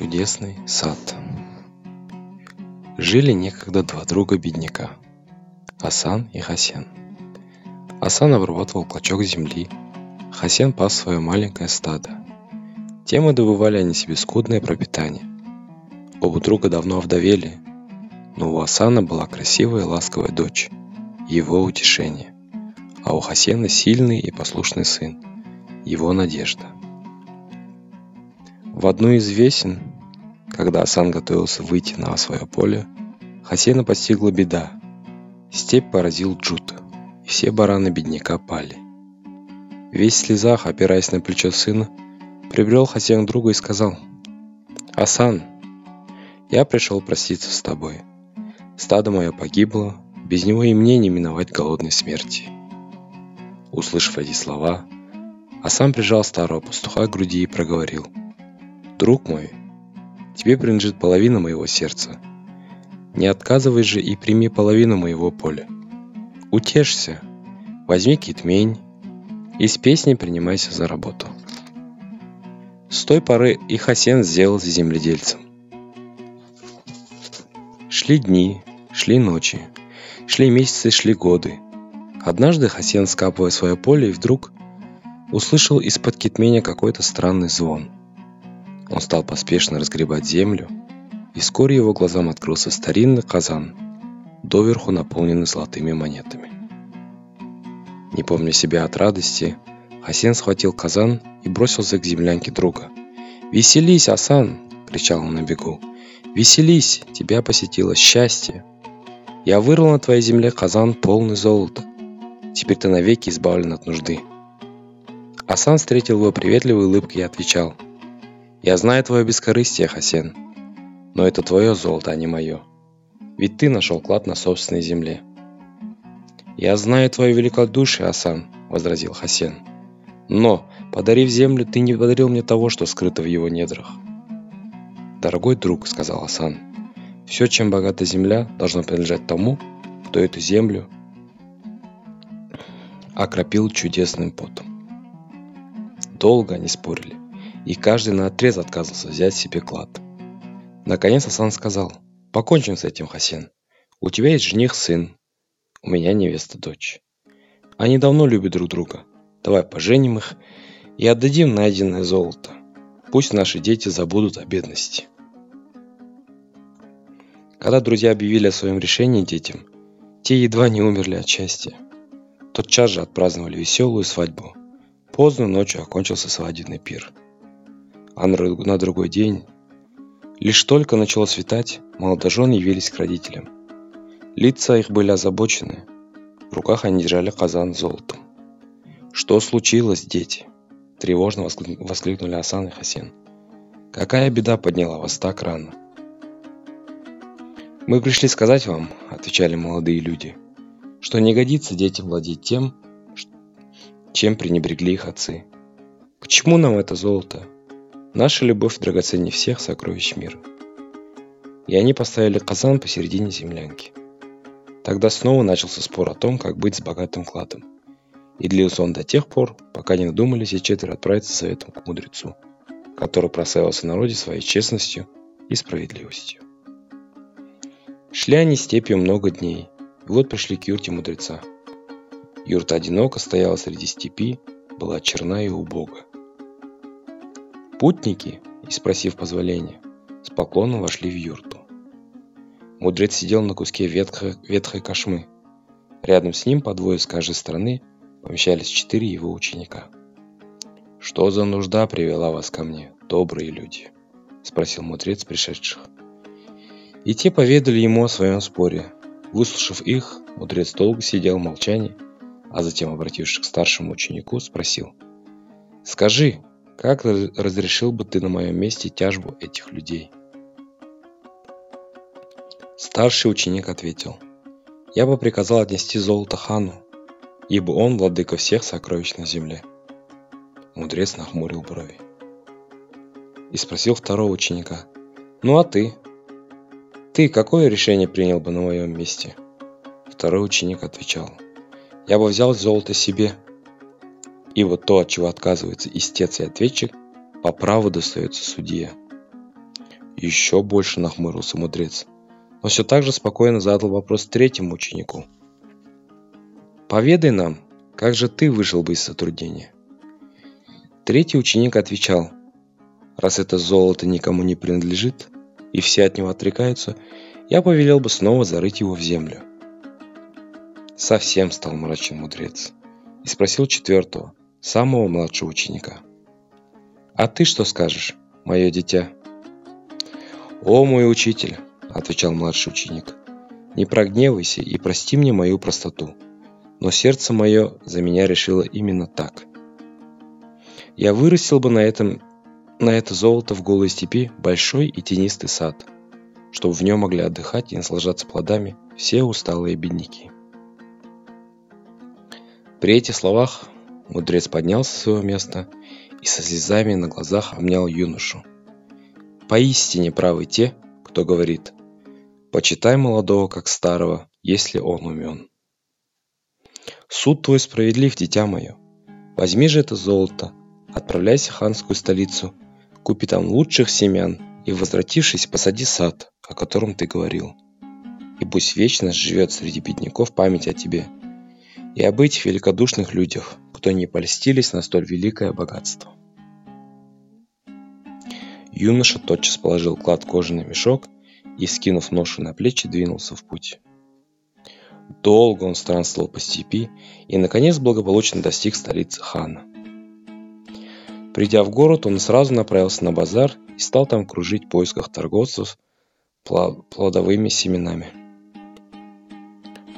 Чудесный сад. Жили некогда два друга-бедняка – Асан и Хасен. Асан обрабатывал клочок земли, Хасен пас свое маленькое стадо. Тем и добывали они себе скудное пропитание. Оба друга давно овдовели, но у Асана была красивая и ласковая дочь, его утешение, а у Хасена сильный и послушный сын, его надежда – в одну из весен, когда Асан готовился выйти на свое поле, Хасена постигла беда. Степь поразил Джут, и все бараны бедняка пали. Весь в слезах, опираясь на плечо сына, прибрел Хасен друга и сказал, «Асан, я пришел проститься с тобой. Стадо мое погибло, без него и мне не миновать голодной смерти». Услышав эти слова, Асан прижал старого пастуха к груди и проговорил – Друг мой, тебе принадлежит половина моего сердца. Не отказывай же и прими половину моего поля. Утешься, возьми китмень с песней принимайся за работу. С той поры и Хасен сделался земледельцем. Шли дни, шли ночи, шли месяцы, шли годы. Однажды Хасен, скапывая свое поле, и вдруг услышал из-под китменя какой-то странный звон – он стал поспешно разгребать землю, и вскоре его глазам открылся старинный казан, доверху наполненный золотыми монетами. Не помня себя от радости, Хасен схватил казан и бросился к землянке друга. «Веселись, Асан!» – кричал он на бегу. «Веселись! Тебя посетило счастье! Я вырвал на твоей земле казан полный золота. Теперь ты навеки избавлен от нужды». Асан встретил его приветливой улыбкой и отвечал – я знаю твое бескорыстие, Хасен, но это твое золото, а не мое. Ведь ты нашел клад на собственной земле. Я знаю твое великодушие, Асан, возразил Хасен. Но, подарив землю, ты не подарил мне того, что скрыто в его недрах. Дорогой друг, сказал Асан, все, чем богата земля, должно принадлежать тому, кто эту землю окропил чудесным потом. Долго они спорили и каждый на отрез отказывался взять себе клад. Наконец Асан сказал, «Покончим с этим, Хасен. У тебя есть жених сын, у меня невеста дочь. Они давно любят друг друга. Давай поженим их и отдадим найденное золото. Пусть наши дети забудут о бедности». Когда друзья объявили о своем решении детям, те едва не умерли от счастья. Тотчас же отпраздновали веселую свадьбу. Поздно ночью окончился свадебный пир – а на другой день, лишь только начало светать, молодожены явились к родителям. Лица их были озабочены, в руках они держали казан с золотом. «Что случилось, дети?» – тревожно воскликнули Асан и Хасен. «Какая беда подняла вас так рано?» «Мы пришли сказать вам», – отвечали молодые люди, – «что не годится детям владеть тем, чем пренебрегли их отцы. К чему нам это золото? Наша любовь драгоценнее всех сокровищ мира. И они поставили казан посередине землянки. Тогда снова начался спор о том, как быть с богатым кладом. И длился он до тех пор, пока не надумали все четверо отправиться советом к мудрецу, который прославился народе своей честностью и справедливостью. Шли они степью много дней, и вот пришли к юрте мудреца. Юрта одиноко стояла среди степи, была черна и убога. Путники, и спросив позволения, с поклоном вошли в юрту. Мудрец сидел на куске ветхой, ветхой кошмы. Рядом с ним по двое с каждой стороны помещались четыре его ученика. «Что за нужда привела вас ко мне, добрые люди?» – спросил мудрец пришедших. И те поведали ему о своем споре. Выслушав их, мудрец долго сидел в молчании, а затем, обратившись к старшему ученику, спросил. «Скажи, как разрешил бы ты на моем месте тяжбу этих людей? Старший ученик ответил, я бы приказал отнести золото хану, ибо он владыка всех сокровищ на земле. Мудрец нахмурил брови. И спросил второго ученика, ну а ты? Ты какое решение принял бы на моем месте? Второй ученик отвечал, я бы взял золото себе, и вот то, от чего отказывается истец и ответчик, по праву достается судье. Еще больше нахмурился мудрец, но все так же спокойно задал вопрос третьему ученику. «Поведай нам, как же ты вышел бы из затруднения?» Третий ученик отвечал, «Раз это золото никому не принадлежит, и все от него отрекаются, я повелел бы снова зарыть его в землю». Совсем стал мрачен мудрец и спросил четвертого, самого младшего ученика. «А ты что скажешь, мое дитя?» «О, мой учитель!» – отвечал младший ученик. «Не прогневайся и прости мне мою простоту, но сердце мое за меня решило именно так. Я вырастил бы на, этом, на это золото в голой степи большой и тенистый сад, чтобы в нем могли отдыхать и наслаждаться плодами все усталые бедняки». При этих словах мудрец поднялся с своего места и со слезами на глазах обнял юношу. Поистине правы те, кто говорит «Почитай молодого, как старого, если он умен». Суд твой справедлив, дитя мое. Возьми же это золото, отправляйся в ханскую столицу, купи там лучших семян и, возвратившись, посади сад, о котором ты говорил. И пусть вечно живет среди бедняков память о тебе – и об этих великодушных людях, кто не польстились на столь великое богатство. Юноша тотчас положил клад в кожаный мешок и, скинув ношу на плечи, двинулся в путь. Долго он странствовал по степи и, наконец, благополучно достиг столицы хана. Придя в город, он сразу направился на базар и стал там кружить в поисках торговцев плодовыми семенами.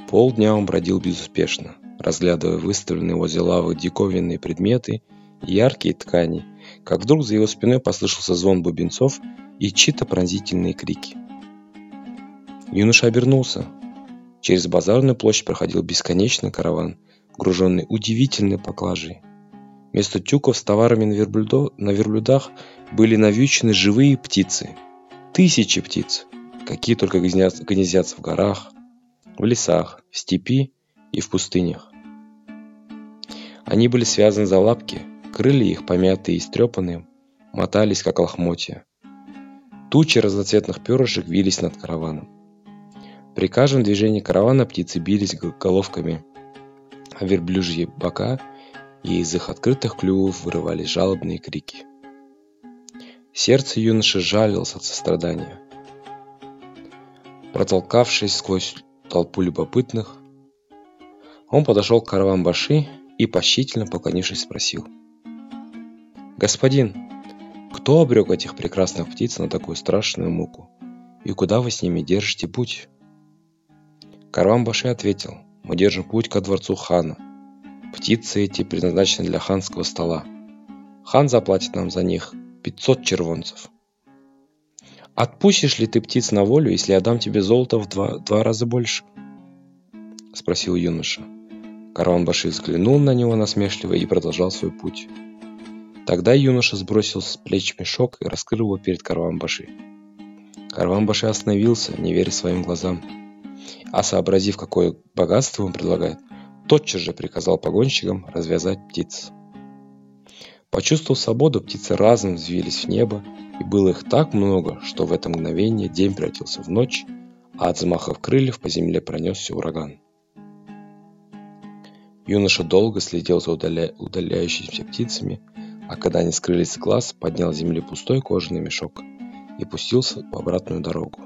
Полдня он бродил безуспешно разглядывая выставленные возле лавы диковинные предметы и яркие ткани, как вдруг за его спиной послышался звон бубенцов и чьи-то пронзительные крики. Юноша обернулся. Через базарную площадь проходил бесконечный караван, груженный удивительной поклажей. Вместо тюков с товарами на, верблюдо, на верблюдах были навьючены живые птицы. Тысячи птиц, какие только гнездятся в горах, в лесах, в степи и в пустынях. Они были связаны за лапки, крылья их, помятые и стрепанные, мотались, как лохмотья. Тучи разноцветных перышек вились над караваном. При каждом движении каравана птицы бились головками а верблюжьи бока, и из их открытых клювов вырывались жалобные крики. Сердце юноши жалилось от сострадания. Протолкавшись сквозь толпу любопытных, он подошел к караван-баши и, почтительно поклонившись, спросил. «Господин, кто обрек этих прекрасных птиц на такую страшную муку? И куда вы с ними держите путь?» Карван-баши ответил, «Мы держим путь ко дворцу хана. Птицы эти предназначены для ханского стола. Хан заплатит нам за них 500 червонцев». «Отпустишь ли ты птиц на волю, если я дам тебе золото в два, два раза больше?» – спросил юноша. Караван-баши взглянул на него насмешливо и продолжал свой путь. Тогда юноша сбросил с плеч мешок и раскрыл его перед Караван-баши. Караван-баши остановился, не веря своим глазам. А сообразив, какое богатство он предлагает, тотчас же приказал погонщикам развязать птиц. Почувствовав свободу, птицы разом взвились в небо, и было их так много, что в это мгновение день превратился в ночь, а от взмахов крыльев по земле пронесся ураган. Юноша долго следил за удаля... удаляющимися птицами, а когда они скрылись с глаз, поднял с земли пустой кожаный мешок и пустился в обратную дорогу.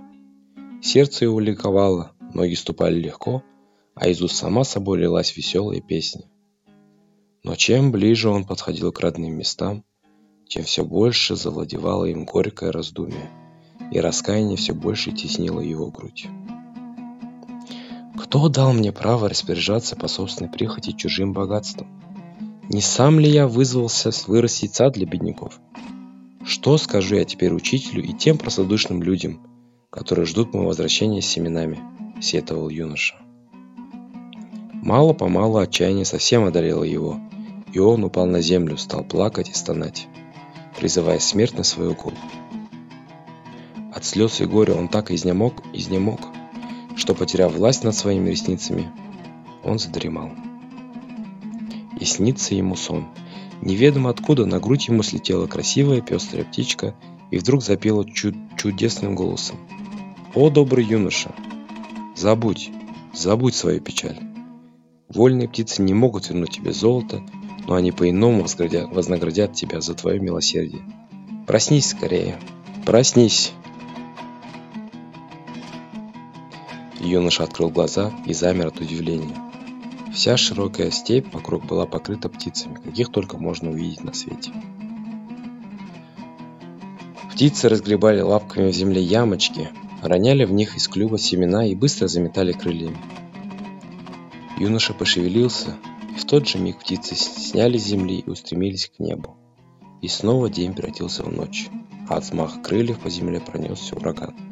Сердце его ликовало, ноги ступали легко, а из уст сама собой лилась веселая песня. Но чем ближе он подходил к родным местам, тем все больше завладевало им горькое раздумие, и раскаяние все больше теснило его грудь. Кто дал мне право распоряжаться по собственной прихоти чужим богатством? Не сам ли я вызвался вырастить сад для бедняков? Что скажу я теперь учителю и тем простодушным людям, которые ждут моего возвращения с семенами, сетовал юноша. Мало-помалу отчаяние совсем одолело его, и он упал на землю, стал плакать и стонать, призывая смерть на свою голову. От слез и горя он так изнемог, изнемог, что, потеряв власть над своими ресницами, он задремал. И снится ему сон. Неведомо откуда на грудь ему слетела красивая пестрая птичка и вдруг запела чуд чудесным голосом. «О, добрый юноша! Забудь, забудь свою печаль. Вольные птицы не могут вернуть тебе золото, но они по-иному вознаградят тебя за твое милосердие. Проснись скорее, проснись!» Юноша открыл глаза и замер от удивления. Вся широкая степь вокруг была покрыта птицами, каких только можно увидеть на свете. Птицы разгребали лапками в земле ямочки, роняли в них из клюва семена и быстро заметали крыльями. Юноша пошевелился, и в тот же миг птицы сняли с земли и устремились к небу. И снова день превратился в ночь, а от взмаха крыльев по земле пронесся ураган.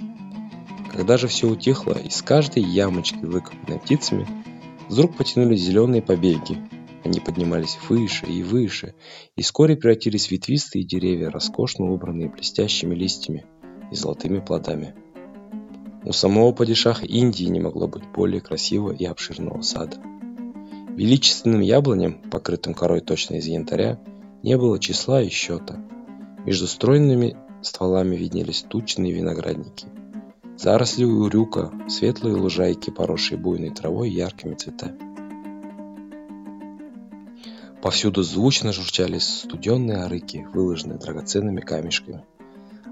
Когда же все утихло, из каждой ямочки, выкопанной птицами, вдруг потянулись зеленые побеги. Они поднимались выше и выше, и вскоре превратились в ветвистые деревья, роскошно убранные блестящими листьями и золотыми плодами. У самого падишаха Индии не могло быть более красивого и обширного сада. Величественным яблоням, покрытым корой точно из янтаря, не было числа и счета. Между стройными стволами виднелись тучные виноградники – Заросли урюка, светлые лужайки, поросшие буйной травой и яркими цветами. Повсюду звучно журчали студенные арыки, выложенные драгоценными камешками.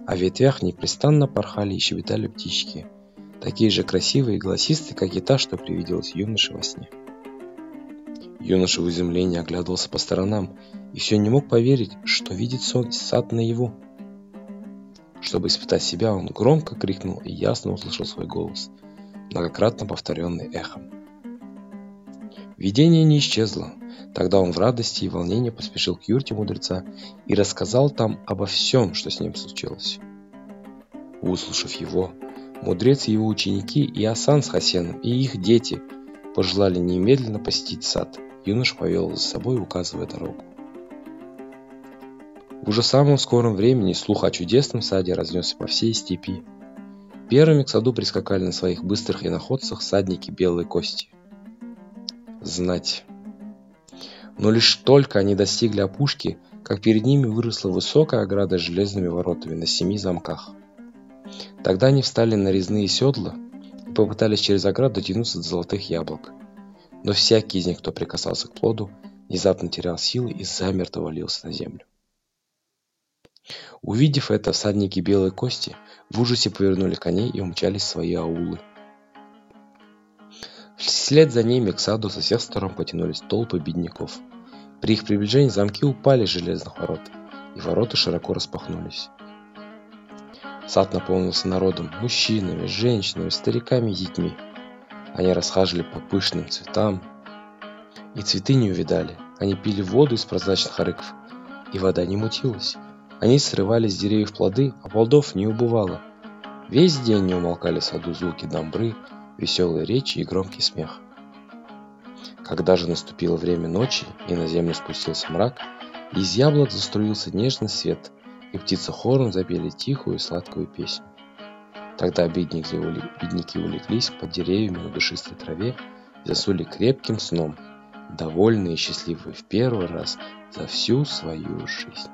А в ветвях непрестанно порхали и щебетали птички, такие же красивые и голосистые, как и та, что привиделась юноше во сне. Юноша в изумлении оглядывался по сторонам и все не мог поверить, что видит сон сад наяву. Чтобы испытать себя, он громко крикнул и ясно услышал свой голос, многократно повторенный эхом. Видение не исчезло. Тогда он в радости и волнении поспешил к юрте мудреца и рассказал там обо всем, что с ним случилось. Услышав его, мудрец и его ученики, и Асан с Хасеном, и их дети пожелали немедленно посетить сад. Юноша повел за собой, указывая дорогу. В уже самом скором времени слух о чудесном саде разнесся по всей степи. Первыми к саду прискакали на своих быстрых иноходцах садники белой кости. Знать. Но лишь только они достигли опушки, как перед ними выросла высокая ограда с железными воротами на семи замках. Тогда они встали на резные седла и попытались через ограду дотянуться до золотых яблок. Но всякий из них, кто прикасался к плоду, внезапно терял силы и замерто валился на землю. Увидев это, всадники Белой Кости в ужасе повернули коней и умчались в свои аулы. Вслед за ними к саду со всех сторон потянулись толпы бедняков. При их приближении замки упали с железных ворот, и ворота широко распахнулись. Сад наполнился народом, мужчинами, женщинами, стариками и детьми. Они расхаживали по пышным цветам, и цветы не увидали. Они пили воду из прозрачных арыков, и вода не мутилась. Они срывали с деревьев плоды, а плодов не убывало. Весь день не умолкали в саду звуки домбры, веселые речи и громкий смех. Когда же наступило время ночи и на землю спустился мрак, из яблок заструился нежный свет, и птицы хором запели тихую и сладкую песню. Тогда бедняки, бедняки улеглись под деревьями на душистой траве и засули крепким сном, довольные и счастливые в первый раз за всю свою жизнь.